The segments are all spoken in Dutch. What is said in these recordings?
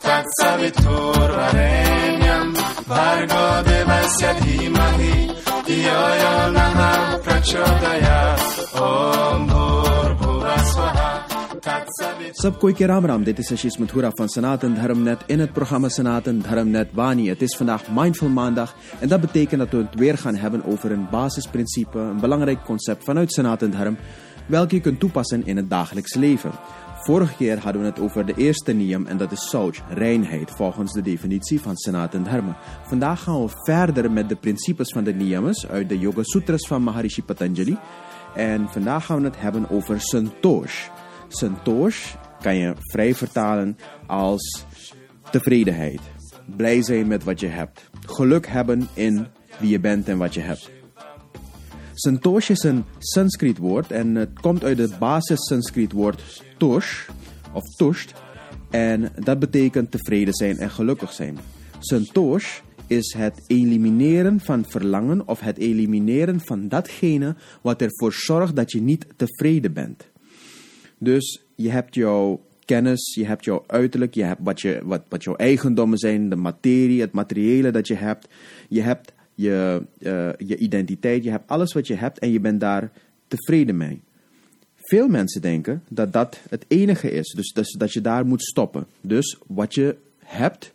تتصب تور و رنیم برگاده Ram, dit is Ashish Madhura van Sanatan Dharmnet in het programma Sanatan Dharmnet Wani. Het is vandaag Mindful Maandag en dat betekent dat we het weer gaan hebben over een basisprincipe, een belangrijk concept vanuit Sanatan Dharm, welke je kunt toepassen in het dagelijks leven. Vorige keer hadden we het over de eerste niyam en dat is Sauj, reinheid, volgens de definitie van Sanatan Dharma. Vandaag gaan we verder met de principes van de niyamas uit de Yoga Sutras van Maharishi Patanjali. En vandaag gaan we het hebben over Santosh. Santosh kan je vrij vertalen als tevredenheid. Blij zijn met wat je hebt. Geluk hebben in wie je bent en wat je hebt. Santosh is een Sanskriet woord en het komt uit het basis Sanskriet woord tosh of tusht. En dat betekent tevreden zijn en gelukkig zijn. Santosh is het elimineren van verlangen of het elimineren van datgene wat ervoor zorgt dat je niet tevreden bent. Dus je hebt jouw kennis, je hebt jouw uiterlijk, je hebt wat, je, wat, wat jouw eigendommen zijn, de materie, het materiële dat je hebt. Je hebt je, uh, je identiteit, je hebt alles wat je hebt en je bent daar tevreden mee. Veel mensen denken dat dat het enige is, dus, dat je daar moet stoppen. Dus wat je hebt,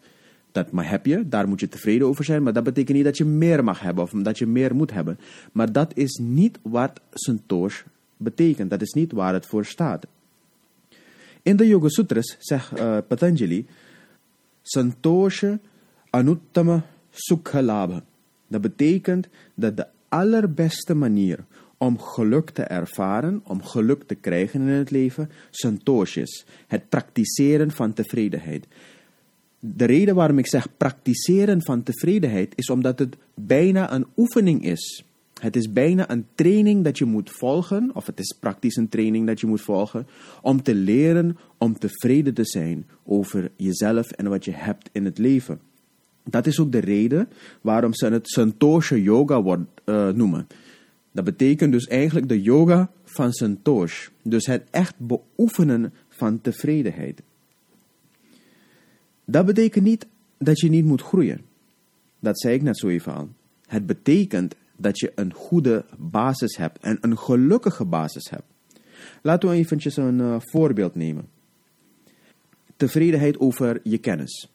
dat maar heb je, daar moet je tevreden over zijn, maar dat betekent niet dat je meer mag hebben of dat je meer moet hebben. Maar dat is niet wat Santosh betekent, dat is niet waar het voor staat. In de Yoga Sutras zegt uh, Patanjali, Santosha Anuttama Sukha Dat betekent dat de allerbeste manier om geluk te ervaren, om geluk te krijgen in het leven, santosh is. Het praktiseren van tevredenheid. De reden waarom ik zeg praktiseren van tevredenheid is omdat het bijna een oefening is. Het is bijna een training dat je moet volgen, of het is praktisch een training dat je moet volgen, om te leren om tevreden te zijn over jezelf en wat je hebt in het leven. Dat is ook de reden waarom ze het Santosha Yoga wordt, uh, noemen. Dat betekent dus eigenlijk de yoga van Santosh. Dus het echt beoefenen van tevredenheid. Dat betekent niet dat je niet moet groeien. Dat zei ik net zo even al. Het betekent dat je een goede basis hebt en een gelukkige basis hebt. Laten we eventjes een uh, voorbeeld nemen. Tevredenheid over je kennis.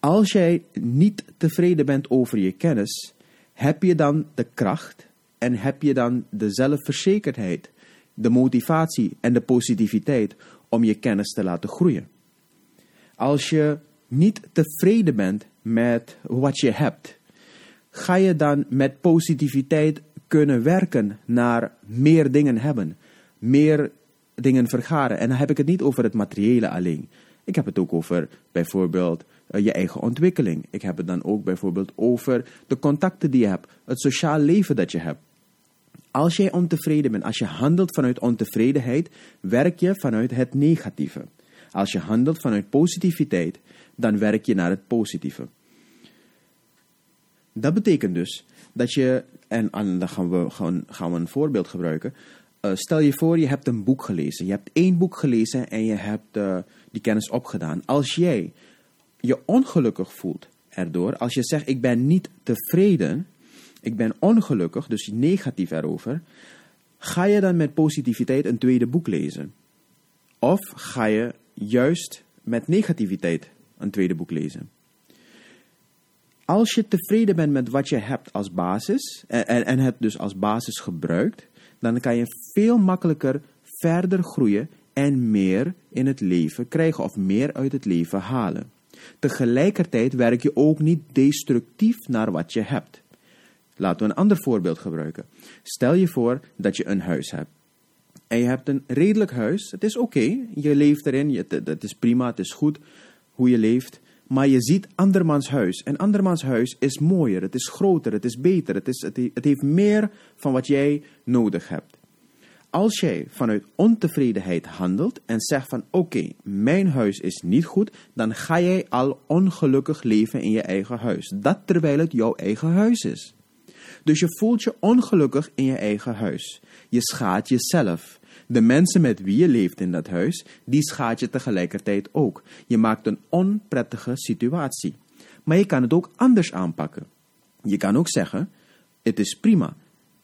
Als jij niet tevreden bent over je kennis, heb je dan de kracht en heb je dan de zelfverzekerdheid, de motivatie en de positiviteit om je kennis te laten groeien. Als je niet tevreden bent met wat je hebt, ga je dan met positiviteit kunnen werken naar meer dingen hebben, meer dingen vergaren. En dan heb ik het niet over het materiële alleen. Ik heb het ook over bijvoorbeeld uh, je eigen ontwikkeling. Ik heb het dan ook bijvoorbeeld over de contacten die je hebt, het sociaal leven dat je hebt. Als jij ontevreden bent, als je handelt vanuit ontevredenheid, werk je vanuit het negatieve. Als je handelt vanuit positiviteit, dan werk je naar het positieve. Dat betekent dus dat je, en, dan gaan we, gaan, gaan we een voorbeeld gebruiken. Uh, stel je voor, je hebt een boek gelezen. Je hebt één boek gelezen en je hebt uh, die kennis opgedaan. Als jij je ongelukkig voelt erdoor, als je zegt ik ben niet tevreden, ik ben ongelukkig, dus negatief erover, ga je dan met positiviteit een tweede boek lezen? Of ga je juist met negativiteit een tweede boek lezen? Als je tevreden bent met wat je hebt als basis en, en, en het dus als basis gebruikt, dan kan je veel makkelijker verder groeien en meer in het leven krijgen of meer uit het leven halen. Tegelijkertijd werk je ook niet destructief naar wat je hebt. Laten we een ander voorbeeld gebruiken. Stel je voor dat je een huis hebt. En je hebt een redelijk huis. Het is oké. Je leeft erin. Het is prima. Het is goed hoe je leeft. Maar je ziet andermans huis. En andermans huis is mooier. Het is groter. Het is beter. Het, is, het heeft meer van wat jij nodig hebt. Als jij vanuit ontevredenheid handelt en zegt van oké, mijn huis is niet goed, dan ga jij al ongelukkig leven in je eigen huis. Dat terwijl het jouw eigen huis is. Dus je voelt je ongelukkig in je eigen huis. Je schaadt jezelf. De mensen met wie je leeft in dat huis, die schaadt je tegelijkertijd ook. Je maakt een onprettige situatie. Maar je kan het ook anders aanpakken. Je kan ook zeggen: Het is prima.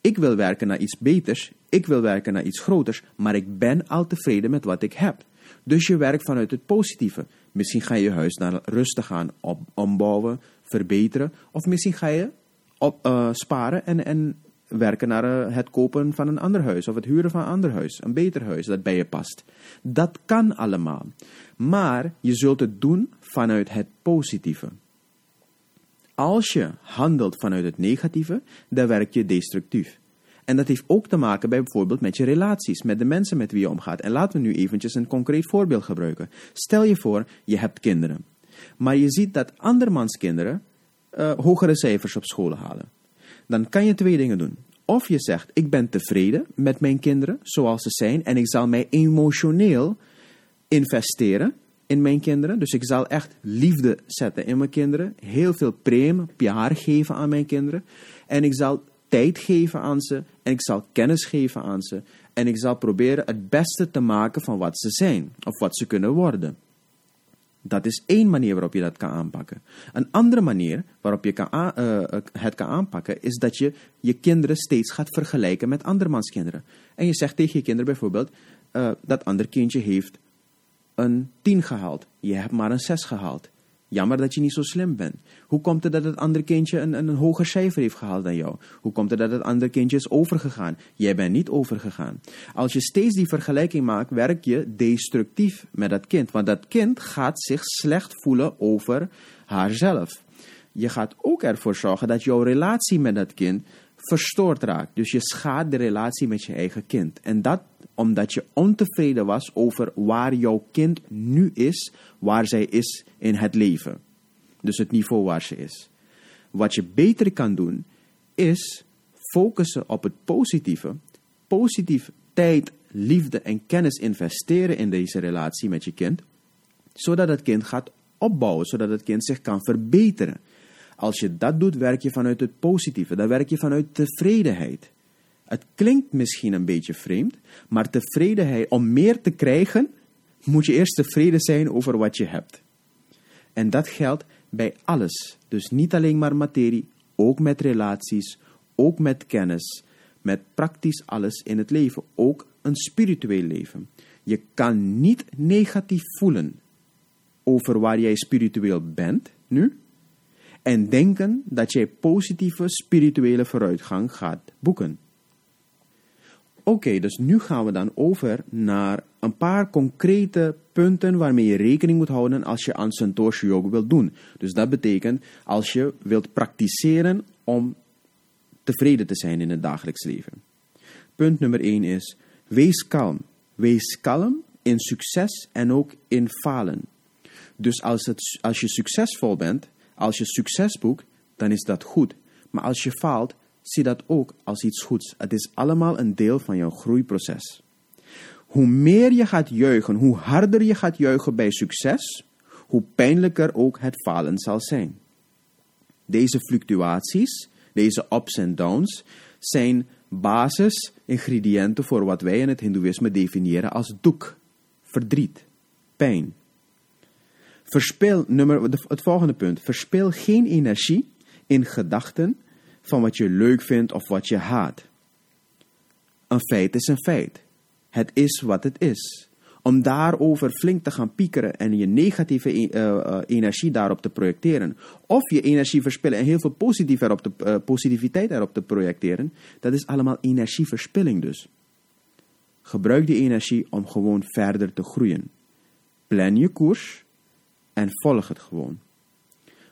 Ik wil werken naar iets beters, ik wil werken naar iets groters, maar ik ben al tevreden met wat ik heb. Dus je werkt vanuit het positieve. Misschien ga je je huis naar rustig gaan op, ombouwen, verbeteren. Of misschien ga je op, uh, sparen en, en werken naar uh, het kopen van een ander huis. Of het huren van een ander huis. Een beter huis dat bij je past. Dat kan allemaal. Maar je zult het doen vanuit het positieve. Als je handelt vanuit het negatieve, dan werk je destructief. En dat heeft ook te maken bij bijvoorbeeld met je relaties, met de mensen met wie je omgaat. En laten we nu eventjes een concreet voorbeeld gebruiken. Stel je voor, je hebt kinderen. Maar je ziet dat andermans kinderen uh, hogere cijfers op school halen. Dan kan je twee dingen doen. Of je zegt, ik ben tevreden met mijn kinderen zoals ze zijn en ik zal mij emotioneel investeren in mijn kinderen. Dus ik zal echt liefde zetten in mijn kinderen. Heel veel premie, PR geven aan mijn kinderen. En ik zal tijd geven aan ze. En ik zal kennis geven aan ze. En ik zal proberen het beste te maken van wat ze zijn. Of wat ze kunnen worden. Dat is één manier waarop je dat kan aanpakken. Een andere manier waarop je kan uh, het kan aanpakken is dat je je kinderen steeds gaat vergelijken met andermans kinderen. En je zegt tegen je kinderen bijvoorbeeld, uh, dat ander kindje heeft een 10 gehaald. Je hebt maar een 6 gehaald. Jammer dat je niet zo slim bent. Hoe komt het dat het andere kindje een, een, een hoger cijfer heeft gehaald dan jou? Hoe komt het dat het andere kindje is overgegaan? Jij bent niet overgegaan. Als je steeds die vergelijking maakt, werk je destructief met dat kind. Want dat kind gaat zich slecht voelen over haarzelf. Je gaat ook ervoor zorgen dat jouw relatie met dat kind verstoord raakt. Dus je schaadt de relatie met je eigen kind. En dat omdat je ontevreden was over waar jouw kind nu is, waar zij is in het leven. Dus het niveau waar ze is. Wat je beter kan doen, is focussen op het positieve. Positief tijd, liefde en kennis investeren in deze relatie met je kind, zodat het kind gaat opbouwen, zodat het kind zich kan verbeteren. Als je dat doet, werk je vanuit het positieve, dan werk je vanuit tevredenheid. Het klinkt misschien een beetje vreemd, maar tevredenheid, om meer te krijgen, moet je eerst tevreden zijn over wat je hebt. En dat geldt bij alles. Dus niet alleen maar materie, ook met relaties, ook met kennis, met praktisch alles in het leven, ook een spiritueel leven. Je kan niet negatief voelen over waar jij spiritueel bent nu en denken dat jij positieve spirituele vooruitgang gaat boeken. Oké, dus nu gaan we dan over naar een paar concrete punten waarmee je rekening moet houden als je aan Santosha Yoga wilt doen. Dus dat betekent als je wilt praktiseren om tevreden te zijn in het dagelijks leven. Punt nummer 1 is, wees kalm. Wees kalm in succes en ook in falen. Dus als, het, als je succesvol bent, als je succes boekt, dan is dat goed. Maar als je faalt, zie dat ook als iets goeds. Het is allemaal een deel van jouw groeiproces. Hoe meer je gaat juichen, hoe harder je gaat juichen bij succes, hoe pijnlijker ook het falen zal zijn. Deze fluctuaties, deze ups en downs, zijn basis-ingrediënten voor wat wij in het Hindoeïsme definiëren als doek, verdriet, pijn. Verspil, nummer, het volgende punt. Verspil geen energie in gedachten van wat je leuk vindt of wat je haat. Een feit is een feit. Het is wat het is. Om daarover flink te gaan piekeren en je negatieve uh, energie daarop te projecteren, of je energie verspillen en heel veel uh, positiviteit erop te projecteren, dat is allemaal energieverspilling dus. Gebruik die energie om gewoon verder te groeien. Plan je koers en volg het gewoon.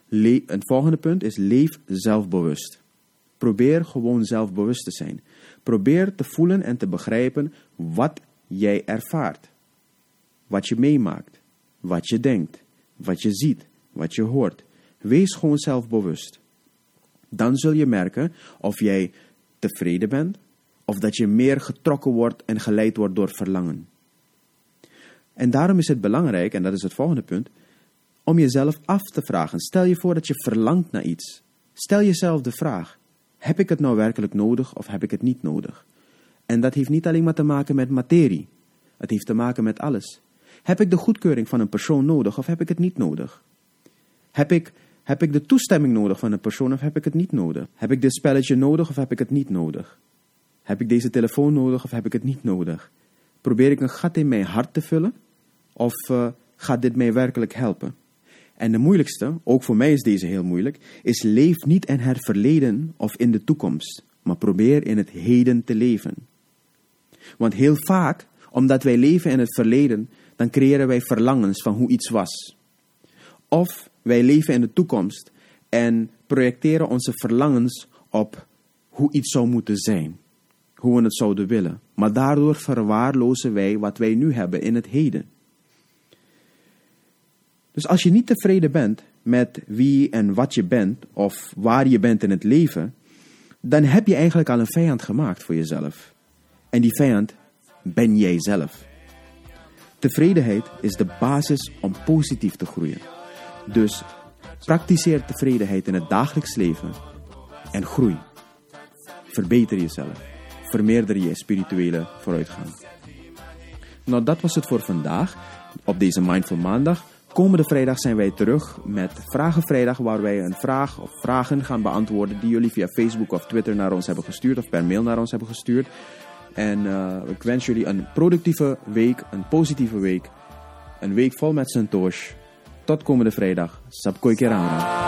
Le een volgende punt is leef zelfbewust. Probeer gewoon zelfbewust te zijn. Probeer te voelen en te begrijpen wat jij ervaart. Wat je meemaakt. Wat je denkt. Wat je ziet. Wat je hoort. Wees gewoon zelfbewust. Dan zul je merken of jij tevreden bent of dat je meer getrokken wordt en geleid wordt door verlangen. En daarom is het belangrijk, en dat is het volgende punt, om jezelf af te vragen. Stel je voor dat je verlangt naar iets. Stel jezelf de vraag: heb ik het nou werkelijk nodig of heb ik het niet nodig? En dat heeft niet alleen maar te maken met materie. Het heeft te maken met alles. Heb ik de goedkeuring van een persoon nodig of heb ik het niet nodig? Heb ik, heb ik de toestemming nodig van een persoon of heb ik het niet nodig? Heb ik dit spelletje nodig of heb ik het niet nodig? Heb ik deze telefoon nodig of heb ik het niet nodig? Probeer ik een gat in mijn hart te vullen of uh, gaat dit mij werkelijk helpen? En de moeilijkste, ook voor mij is deze heel moeilijk, is leef niet in het verleden of in de toekomst, maar probeer in het heden te leven. Want heel vaak, omdat wij leven in het verleden, dan creëren wij verlangens van hoe iets was. Of wij leven in de toekomst en projecteren onze verlangens op hoe iets zou moeten zijn, hoe we het zouden willen. Maar daardoor verwaarlozen wij wat wij nu hebben in het heden. Dus als je niet tevreden bent met wie en wat je bent of waar je bent in het leven, dan heb je eigenlijk al een vijand gemaakt voor jezelf. En die vijand ben jij zelf. Tevredenheid is de basis om positief te groeien. Dus praktiseer tevredenheid in het dagelijks leven en groei. Verbeter jezelf. Vermeerder je spirituele vooruitgang. Nou, dat was het voor vandaag op deze Mindful Maandag. Komende vrijdag zijn wij terug met Vragenvrijdag, waar wij een vraag of vragen gaan beantwoorden die jullie via Facebook of Twitter naar ons hebben gestuurd of per mail naar ons hebben gestuurd. En uh, ik wens jullie een productieve week, een positieve week, een week vol met Santosh. Tot komende vrijdag. Sapkoi kerama.